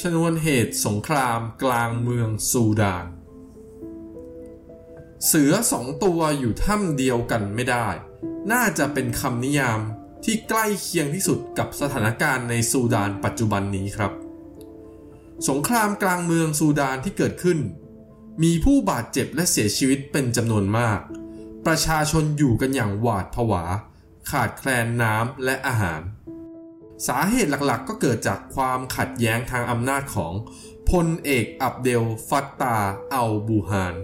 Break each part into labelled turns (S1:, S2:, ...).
S1: ชนวนเหตุสงครามกลางเมืองซูดาน เสือสองตัวอยู่ถ้ำเดียวกันไม่ได้ น่าจะเป็นคำนิยามที่ใกล้เคียงที่สุดกับสถานการณ์ในซูดานปัจจุบันนี้ครับ สงครามกลางเมืองซูดานที่เกิดขึ้น มีผู้บาดเจ็บและเสียชีวิตเป็นจำนวนมาก ประชาชนอยู่กันอย่างหวาดผวา ขาดแคลนน้ำและอาหาร สาเหตุหลักๆ ก็เกิดจากความขัดแย้งทางอำนาจของพลเอกอับเดลฟัตตาอัลบูฮาน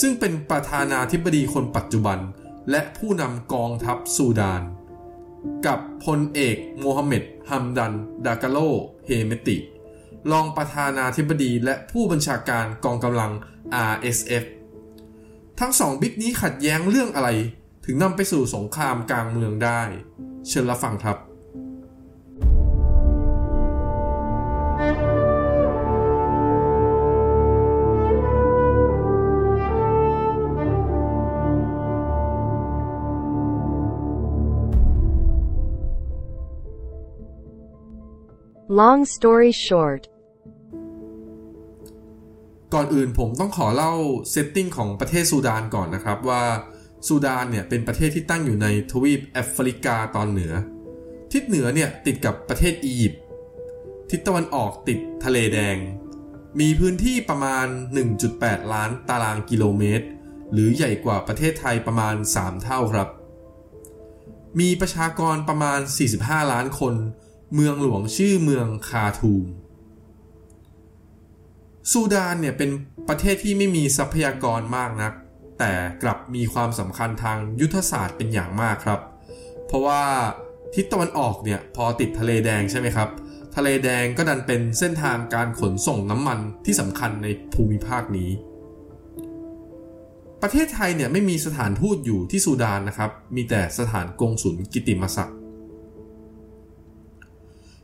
S1: ซึ่งเป็นประธานาธิบดีคนปัจจุบัน และผู้นำกองทัพซูดาน กับพลเอกโมฮัมเหม็ดฮัมดัน ดากาโล เฮเมติ รองประธานาธิบดีและผู้บัญชาการกองกำลัง RSF ทั้งสองบิ๊กนี้ขัดแย้งเรื่องอะไร ถึงนำไปสู่สงครามกลางเมืองได้ เชิญรับฟังครับ
S2: Long story short,
S1: ก่อนอื่นผมต้องขอเล่าsetting ของประเทศซูดานก่อนนะครับว่าซูดานเนี่ยเป็นประเทศที่ตั้งอยู่ในทวีปแอฟริกาตอนเหนือ ทิศเหนือเนี่ยติดกับประเทศอียิปต์ทิศตะวันออกติดทะเลแดง มีพื้นที่ประมาณ 1.8 ล้านตารางกิโลเมตร หรือใหญ่กว่าประเทศไทยประมาณ 3 เท่าครับ มีประชากรประมาณ 45 ล้านคน เมืองหลวงชื่อเมืองคาร์ทูมซูดานเนี่ยเป็นประเทศที่ไม่มีทรัพยากรมากนัก แต่กลับมีความสำคัญทางยุทธศาสตร์เป็นอย่างมากครับ เพราะว่าทิศตะวันออกเนี่ยพอติดทะเลแดงใช่ไหมครับ ทะเลแดงก็ดันเป็นเส้นทางการขนส่งน้ำมันที่สำคัญในภูมิภาคนี้ ประเทศไทยเนี่ยไม่มีสถานทูตอยู่ที่ซูดานนะครับ มีแต่สถานกงสุลกิติมศักดิ์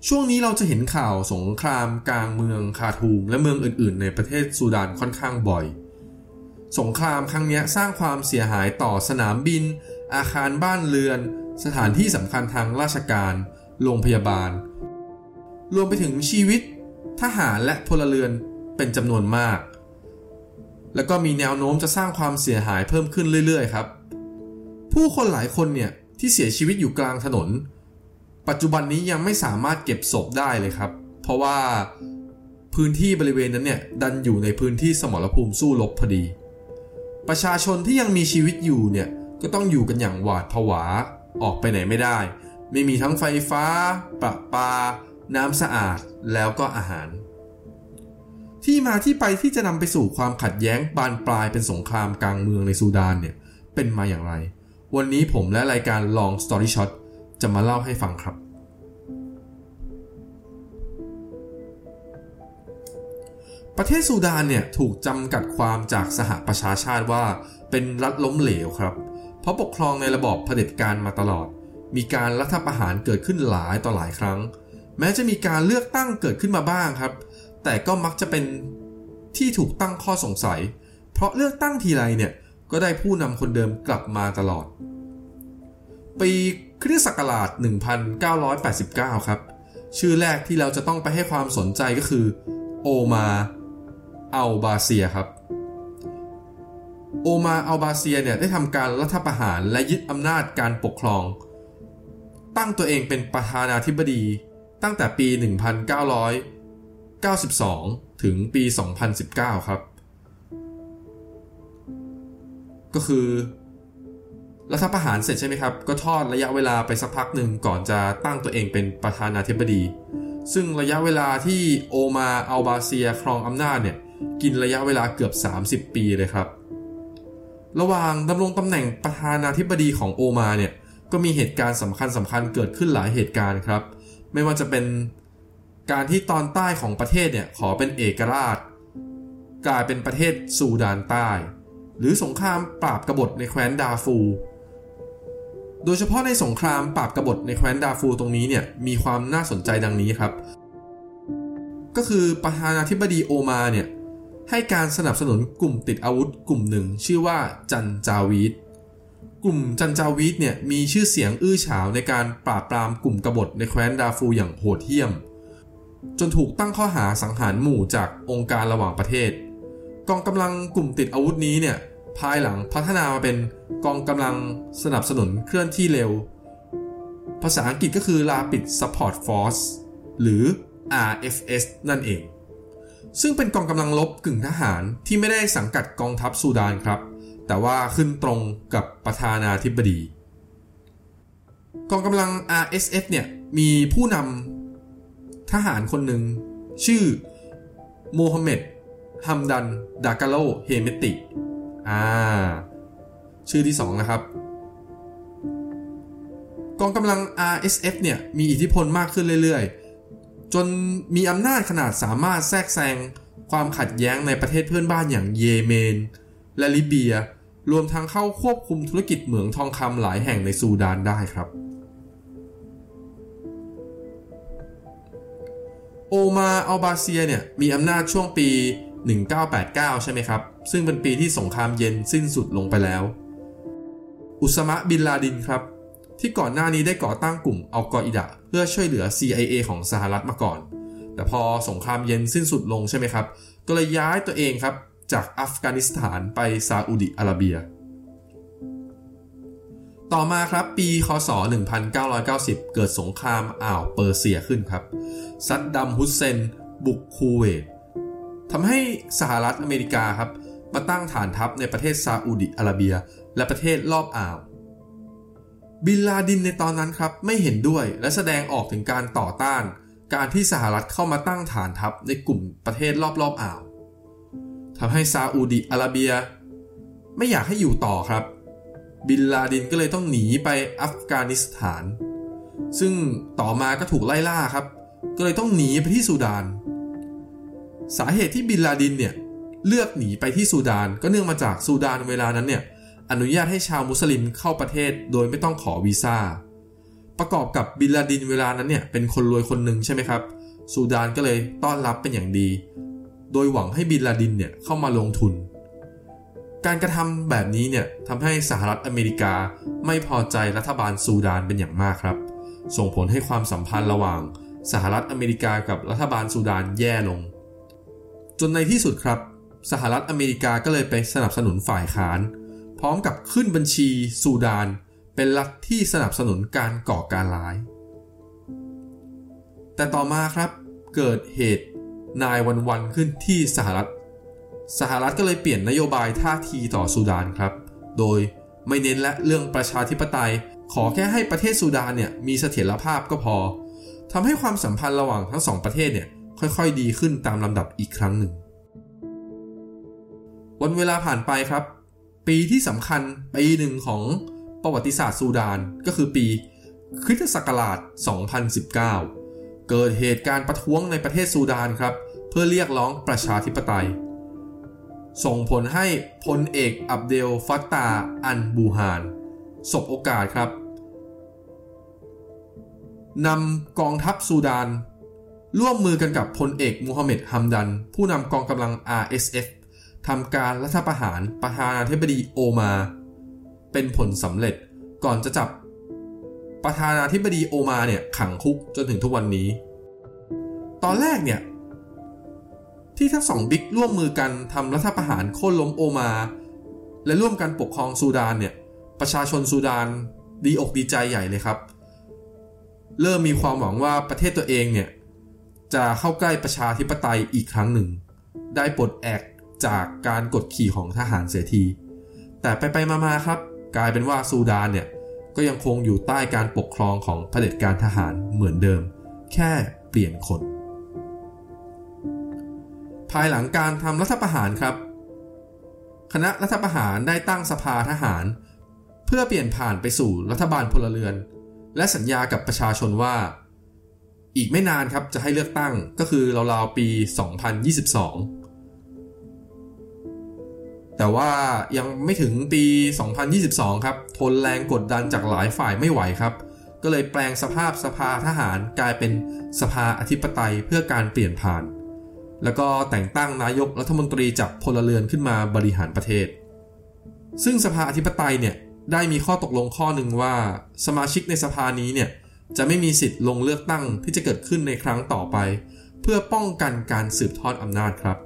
S1: ช่วงนี้เราจะเห็นข่าวสงครามกลางเมืองคาทูมและเมืองอื่นๆ ในประเทศซูดานค่อนข้างบ่อย สงครามครั้งนี้สร้างความเสียหายต่อสนามบิน อาคารบ้านเรือน สถานที่สำคัญทางราชการ โรงพยาบาล รวมไปถึงชีวิต ทหารและพลเรือนเป็นจำนวนมาก แล้วก็มีแนวโน้มจะสร้างความเสียหายเพิ่มขึ้นเรื่อยๆ ครับ ผู้คนหลายคนเนี่ยที่เสียชีวิตอยู่กลางถนน ปัจจุบันนี้ยังไม่สามารถเก็บศพได้เลยครับ เพราะว่าพื้นที่บริเวณนั้นเนี่ยดันอยู่ในพื้นที่สมรภูมิสู้รบพอดี ประชาชนที่ยังมีชีวิตอยู่เนี่ยก็ต้องอยู่กันอย่างหวาดผวาออกไปไหนไม่ได้ ไม่มีทั้งไฟฟ้า ประปา น้ำสะอาดแล้วก็อาหาร ที่มาที่ไปที่จะนำไปสู่ความขัดแย้งบานปลายเป็นสงครามกลางเมืองในซูดานเนี่ยเป็นมาอย่างไร วันนี้ผมและรายการ Long Story Shot จะมาเล่าให้ฟังครับ ประเทศซูดานเนี่ยถูกจำกัดความจากสหประชาชาติว่าเป็นรัฐล้มเหลวครับ เพราะปกครองในระบอบเผด็จการมาตลอด มีการรัฐประหารเกิดขึ้นหลายต่อหลายครั้ง แม้จะมีการเลือกตั้งเกิดขึ้นมาบ้างครับ แต่ก็มักจะเป็นที่ถูกตั้งข้อสงสัย เพราะเลือกตั้งทีไรเนี่ยก็ได้ผู้นำคนเดิมกลับมาตลอด ปี คริสต์ศักราช 1989 ครับ ชื่อแรกที่เราจะต้องไปให้ความสนใจก็คือโอมาอัลบาเซียครับ โอมาอัลบาเซียเนี่ยได้ทำการรัฐประหารและยึดอำนาจการปกครอง ตั้งตัวเองเป็นประธานาธิบดีตั้งแต่ปี 1992 ถึงปี 2019 ครับ ก็คือ รัฐประหารเสร็จใช่ไหมครับ ก็ทอดระยะเวลาไปสักพักหนึ่งก่อนจะตั้งตัวเองเป็นประธานาธิบดี ซึ่งระยะเวลาที่โอมาอัลบาเซียครองอำนาจเนี่ยกินระยะเวลาเกือบ 30 ปีเลยครับ ระหว่างดำรงตำแหน่งประธานาธิบดีของโอมาเนี่ยก็มีเหตุการณ์สำคัญสำคัญเกิดขึ้นหลายเหตุการณ์ครับ ไม่ว่าจะเป็นการที่ตอนใต้ของประเทศเนี่ยขอเป็นเอกราช กลายเป็นประเทศซูดานใต้ หรือสงครามปราบกบฏในแคว้นดาฟู โดยเฉพาะในสงครามปราบกบฏในแคว้นดาฟูตรงนี้เนี่ยมีความน่าสนใจดังนี้ครับ ก็คือประธานาธิบดีโอมาเนี่ยให้การสนับสนุนกลุ่มติดอาวุธกลุ่มหนึ่ง ชื่อว่าจันจาวีดกลุ่มจันจาวีดเนี่ยมีชื่อเสียงอื้อฉาวในการปราบปรามกลุ่มกบฏในแคว้นดาฟูอย่างโหดเหี้ยม จนถูกตั้งข้อหาสังหารหมู่จากองค์การระหว่างประเทศ กองกำลังกลุ่มติดอาวุธนี้เนี่ย ภายหลังพัฒนามาเป็นกองกำลังสนับสนุนเคลื่อนที่เร็ว ภาษาอังกฤษก็คือ Rapid Support Force หรือ RFS นั่นเอง ซึ่งเป็นกองกำลังลบกึ่งทหารที่ไม่ได้สังกัดกองทัพซูดานครับ แต่ว่าขึ้นตรงกับประธานาธิบดี กองกำลัง RSF เนี่ยมีผู้นำทหารคนหนึ่ง ชื่อโมฮัมเหม็ดฮัมดัน ดากาโล เฮเมติ อ่า ชื่อที่ 2 นะครับ กองกำลัง RSF เนี่ยมีอิทธิพลมากขึ้นเรื่อยๆ จนมีอำนาจขนาดสามารถแทรกแซงความขัดแย้งในประเทศเพื่อนบ้านอย่างเยเมน และลิเบีย รวมทั้งเข้าควบคุมธุรกิจเหมืองทองคำหลายแห่งในซูดานได้ครับ โอมาอัลบาเซียเนี่ยมีอำนาจช่วงปี 1989 ใช่ไหมครับ ซึ่งเป็นปีที่สงครามเย็นสิ้นสุดลงไปแล้ว อุสมะบินลาดินครับ ที่ก่อนหน้านี้ได้ก่อตั้งกลุ่มอัลกออิดะห์เพื่อช่วยเหลือ CIA ของสหรัฐมาก่อน แต่พอสงครามเย็นสิ้นสุดลงใช่ไหมครับ ก็เลยย้ายตัวเองครับจากอัฟกานิสถานไปซาอุดิอาระเบีย ต่อมาครับปีคศ 1990 เกิดสงครามอ่าวเปอร์เซียขึ้นครับ ซัดดัมฮุสเซน บุกคูเวต ทำให้สหรัฐอเมริกาครับมาตั้งฐานทัพในประเทศซาอุดิอาระเบีย และประเทศรอบอ่าว บินลาดินในตอนนั้นครับไม่เห็นด้วยและแสดงออกถึงการต่อต้าน การที่สหรัฐเข้ามาตั้งฐานทัพในกลุ่มประเทศรอบๆออ่าวทำให้ซาอุดิอาระเบีย ไม่อยากให้อยู่ต่อครับ บินลาดินก็เลยต้องหนีไปอัฟกานิสถาน ซึ่งต่อมาก็ถูกไล่ล่าครับ ก็เลยต้องหนีไปที่ซูดาน สาเหตุที่บินลาดินเนี่ยเลือกหนีไปที่ซูดาน ก็เนื่องมาจากซูดานเวลานั้นเนี่ยอนุญาตให้ชาวมุสลิมเข้าประเทศโดยไม่ต้องขอวีซ่า ประกอบกับบินลาดินเวลานั้นเนี่ยเป็นคนรวยคนหนึ่งใช่ไหมครับซูดานก็เลยต้อนรับเป็นอย่างดี โดยหวังให้บินลาดินเนี่ยเข้ามาลงทุน การกระทำแบบนี้เนี่ยทำให้สหรัฐอเมริกาไม่พอใจรัฐบาลซูดานเป็นอย่างมากครับ ส่งผลให้ความสัมพันธ์ระหว่าง สหรัฐอเมริกากับรัฐบาลซูดานแย่ลง จนในที่สุดครับ สหรัฐอเมริกาก็เลยไปสนับสนุนฝ่ายค้าน พร้อมกับขึ้นบัญชีซูดาน เป็นรัฐที่สนับสนุนการก่อการร้าย แต่ต่อมาครับเกิดเหตุนายวันวันขึ้นที่สหรัฐ สหรัฐก็เลยเปลี่ยนนโยบายท่าทีต่อซูดานครับ โดยไม่เน้นและเรื่องประชาธิปไตย ขอแค่ให้ประเทศซูดานเนี่ยมีเสถียรภาพก็พอทำให้ความสัมพันธ์ระหว่างทั้งสองประเทศเนี่ย ค่อยๆดีขึ้นตามลำดับอีกครั้งหนึ่ง วันเวลาผ่านไปครับ ปีที่สำคัญปีหนึ่งของประวัติศาสตร์ซูดานก็คือปีคริสตศักราช 2019 เกิดเหตุการณ์ประท้วงในประเทศซูดานครับ เพื่อเรียกร้องประชาธิปไตย ส่งผลให้พลเอกอับเดลฟัตตาอันบูฮานสบโอกาสครับนำกองทัพซูดาน ร่วมมือกันกับพลเอกมูฮัมหม็ดฮัมดัน ผู้นำกองกำลัง RSF ทำการรัฐประหารประธานาธิบดีโอมา เป็นผลสำเร็จก่อนจะจับประธานาธิบดีโอมาเนี่ยขังคุกจนถึงทุกวันนี้ ตอนแรกเนี่ย ที่ทั้งสองบิ๊กร่วมมือกันทำรัฐประหารโค่นล้มโอมา และร่วมกันปกครองซูดานเนี่ย ประชาชนซูดานดีอกดีใจใหญ่เลยครับ เริ่มมีความหวังว่าประเทศตัวเองเนี่ย จะเข้าใกล้ประชาธิปไตยอีกครั้งหนึ่ง ได้ปลดแอกจากการกดขี่ของทหารเสียที แต่ไปไปมาๆครับ กลายเป็นว่าซูดานเนี่ย ก็ยังคงอยู่ใต้การปกครองของเผด็จการทหารเหมือนเดิม แค่เปลี่ยนคน ภายหลังการทำรัฐประหารครับ คณะรัฐประหารได้ตั้งสภาทหาร เพื่อเปลี่ยนผ่านไปสู่รัฐบาลพลเรือน และสัญญากับประชาชนว่า อีกไม่นานครับจะให้เลือกตั้งก็คือราวๆปี 2022 แต่ว่ายังไม่ถึงปี 2022 ครับ ทนแรงกดดันจากหลายฝ่ายไม่ไหวครับ ก็เลยแปลงสภาพสภาทหารกลายเป็นสภาอธิปไตยเพื่อการเปลี่ยนผ่าน แล้วก็แต่งตั้งนายกรัฐมนตรีจากพลเรือนขึ้นมาบริหารประเทศ ซึ่งสภาอธิปไตยเนี่ยได้มีข้อตกลงข้อหนึ่งว่าสมาชิกในสภานี้เนี่ย จะไม่มีสิทธิ์ลงเลือกตั้งที่จะเกิดขึ้นในครั้งต่อไป เพื่อป้องกันการสืบทอดอำนาจครับ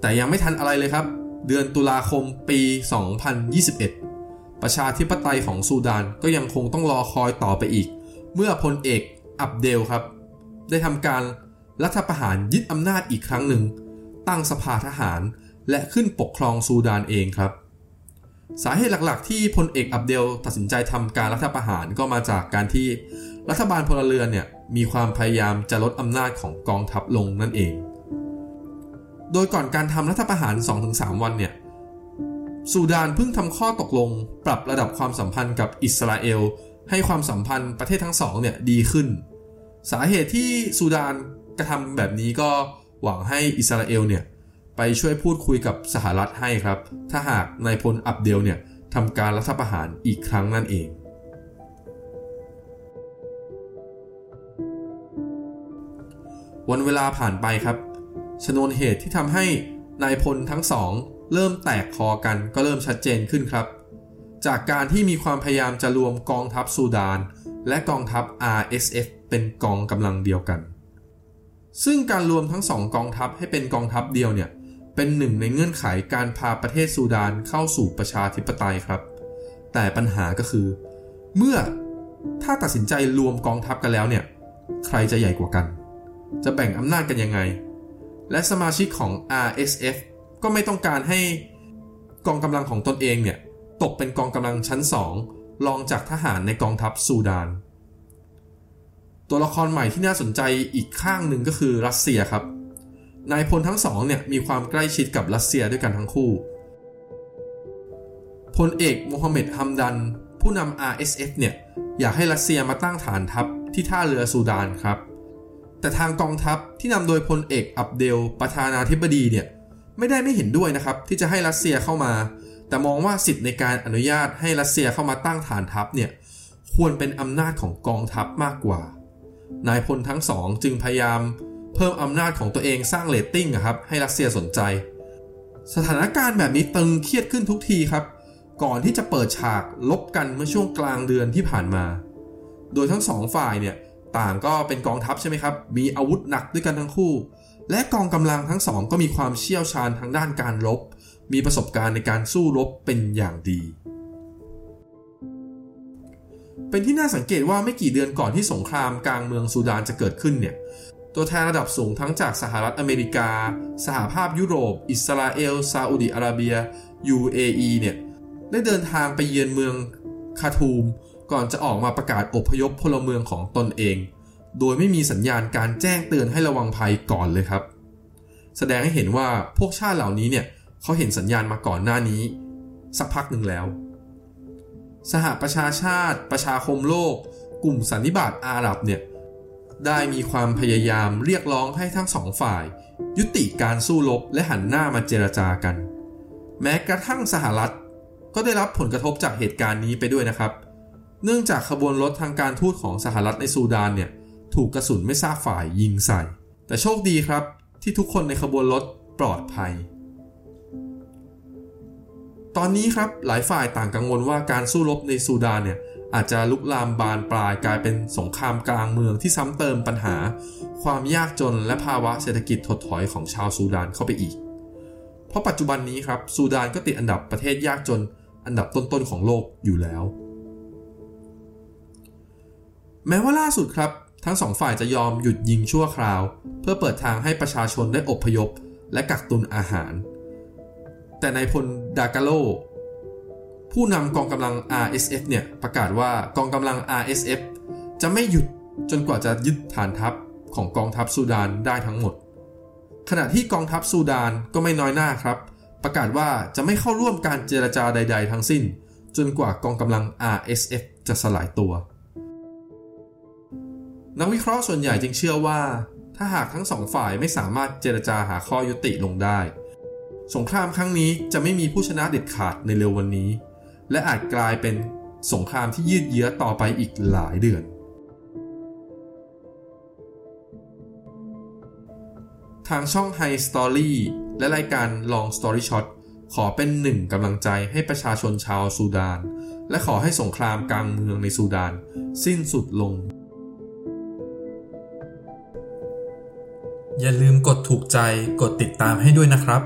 S1: แต่ยังไม่ทันอะไรเลยครับ เดือนตุลาคมปี 2021 ประชาธิปไตยของซูดานก็ยังคงต้องรอคอยต่อไปอีก เมื่อพลเอกอับเดลครับ ได้ทำการรัฐประหารยึดอำนาจอีกครั้งหนึ่ง ตั้งสภาทหารและขึ้นปกครองซูดานเองครับ สาเหตุหลักๆ ที่พลเอกอับเดลตัดสินใจทำการรัฐประหารก็มาจากการที่รัฐบาลพลเรือนเนี่ยมีความพยายามจะลดอำนาจของกองทัพลงนั่นเอง โดยก่อนการทำรัฐประหาร 2-3 วันเนี่ยซูดานเพิ่งทำข้อตกลง ปรับระดับความสัมพันธ์กับอิสราเอล ให้ความสัมพันธ์ประเทศทั้งสองเนี่ยดีขึ้น สาเหตุที่ซูดานกระทำแบบนี้ก็หวังให้อิสราเอลเนี่ย ไปช่วยพูดคุยกับสหรัฐให้ครับ ถ้าหากนายพลอับเดลเนี่ยทำการรัฐประหารอีกครั้งนั่นเอง วันเวลาผ่านไปครับ ชนวนเหตุที่ทำให้นายพลทั้งสองเริ่มแตกคอกันก็เริ่มชัดเจนขึ้นครับ จากการที่มีความพยายามจะรวมกองทัพซูดาน และกองทัพ RSF เป็นกองกำลังเดียวกัน ซึ่งการรวมทั้งสองกองทัพให้เป็นกองทัพเดียวเนี่ย เป็นหนึ่งในเงื่อนไขการพาประเทศซูดานเข้าสู่ประชาธิปไตยครับ แต่ปัญหาก็คือ เมื่อถ้าตัดสินใจรวมกองทัพกันแล้วเนี่ย ใครจะใหญ่กว่ากัน จะแบ่งอำนาจกันยังไง และสมาชิกของ RSF ก็ไม่ต้องการให้กองกำลังของตนเองเนี่ย ตกเป็นกองกำลังชั้นสองรองจากทหารในกองทัพซูดาน ตัวละครใหม่ที่น่าสนใจอีกข้างหนึ่งก็คือรัสเซียครับ นายพลทั้งสองเนี่ยมีความใกล้ชิดกับรัสเซียด้วยกันทั้งคู่ พลเอกโมฮัมเหม็ดฮัมดัน ผู้นำ RSF เนี่ยอยากให้รัสเซียมาตั้งฐานทัพที่ท่าเรือซูดานครับ แต่ทางกองทัพที่นำโดยพลเอกอับเดลประธานาธิบดีเนี่ยไม่ได้ไม่เห็นด้วยนะครับที่จะให้รัสเซียเข้ามา แต่มองว่าสิทธิ์ในการอนุญาตให้รัสเซียเข้ามาตั้งฐานทัพเนี่ยควรเป็นอำนาจของกองทัพมากกว่า นายพลทั้งสองจึงพยายาม เพิ่มอำนาจของตัวเองสร้างเรตติ้งครับให้รัสเซียสนใจ สถานการณ์แบบนี้ตึงเครียดขึ้นทุกทีครับ ก่อนที่จะเปิดฉากลบกันเมื่อช่วงกลางเดือนที่ผ่านมา โดยทั้งสองฝ่ายเนี่ยต่างก็เป็นกองทัพใช่ไหมครับ มีอาวุธหนักด้วยกันทั้งคู่ และกองกำลังทั้งสองก็มีความเชี่ยวชาญทางด้านการรบ มีประสบการณ์ในการสู้รบเป็นอย่างดี เป็นที่น่าสังเกตว่าไม่กี่เดือนก่อนที่สงครามกลางเมืองซูดานจะเกิดขึ้นเนี่ย ตัวแทนระดับสูงทั้งจากสหรัฐอเมริกา สหภาพยุโรป อิสราเอล ซาอุดิอาระเบีย UAE เนี่ย ได้เดินทางไปเยือนเมืองคาทูม ก่อนจะออกมาประกาศอพยพพลเมืองของตนเอง โดยไม่มีสัญญาณการแจ้งเตือนให้ระวังภัยก่อนเลยครับ แสดงให้เห็นว่าพวกชาติเหล่านี้เนี่ยเขาเห็นสัญญาณมาก่อนหน้านี้ สักพักหนึ่งแล้ว สหประชาชาติ ประชาคมโลก กลุ่มสันนิบาตอาหรับเนี่ย ได้มีความพยายามเรียกร้องให้ทั้งสองฝ่าย ยุติการสู้รบและหันหน้ามาเจรจากัน แม้กระทั่งสหรัฐ ก็ได้รับผลกระทบจากเหตุการณ์นี้ไปด้วยนะครับ เนื่องจากขบวนรถทางการทูตของสหรัฐในซูดานเนี่ยถูกกระสุนไม่ทราบฝ่ายยิงใส่ แต่โชคดีครับที่ทุกคนในขบวนรถปลอดภัย ตอนนี้ครับหลายฝ่ายต่างกังวลว่าการสู้รบในซูดานเนี่ย อาจจะลุกลามบานปลายกลายเป็นสงครามกลางเมืองที่ซ้ำเติมปัญหา ความยากจนและภาวะเศรษฐกิจถดถอยของชาวซูดานเข้าไปอีก เพราะปัจจุบันนี้ครับซูดานก็ติดอันดับประเทศยากจนอันดับต้นๆของโลกอยู่แล้ว แม้ว่าล่าสุดครับ ทั้งสองฝ่ายจะยอมหยุดยิงชั่วคราว เพื่อเปิดทางให้ประชาชนได้อบพยพ และกักตุนอาหาร แต่นายพลดากาโล ผู้นำกองกำลัง RSF เนี่ยประกาศว่ากองกำลัง RSF จะไม่หยุดจนกว่าจะยึดฐานทัพของกองทัพซูดานได้ทั้งหมด ขณะที่กองทัพซูดานก็ไม่น้อยหน้าครับ ประกาศว่าจะไม่เข้าร่วมการเจรจาใด ๆ ทั้งสิ้น จนกว่ากองกำลัง RSF จะสลายตัว นักวิเคราะห์ส่วนใหญ่จึงเชื่อว่า ถ้าหากทั้งสองฝ่ายไม่สามารถเจรจาหาข้อยุติลงได้ สงครามครั้งนี้จะไม่มีผู้ชนะเด็ดขาดในเร็ววันนี้ และอาจกลายเป็นสงครามที่ยืดเยื้อต่อไปอีกหลายเดือน ทางช่อง High Story และรายการ Long Story Shot ขอเป็นหนึ่งกำลังใจให้ประชาชนชาวซูดาน และขอให้สงครามกลางเมืองในซูดาน สิ้นสุดลง อย่าลืมกดถูกใจกดติดตามให้ด้วยนะครับ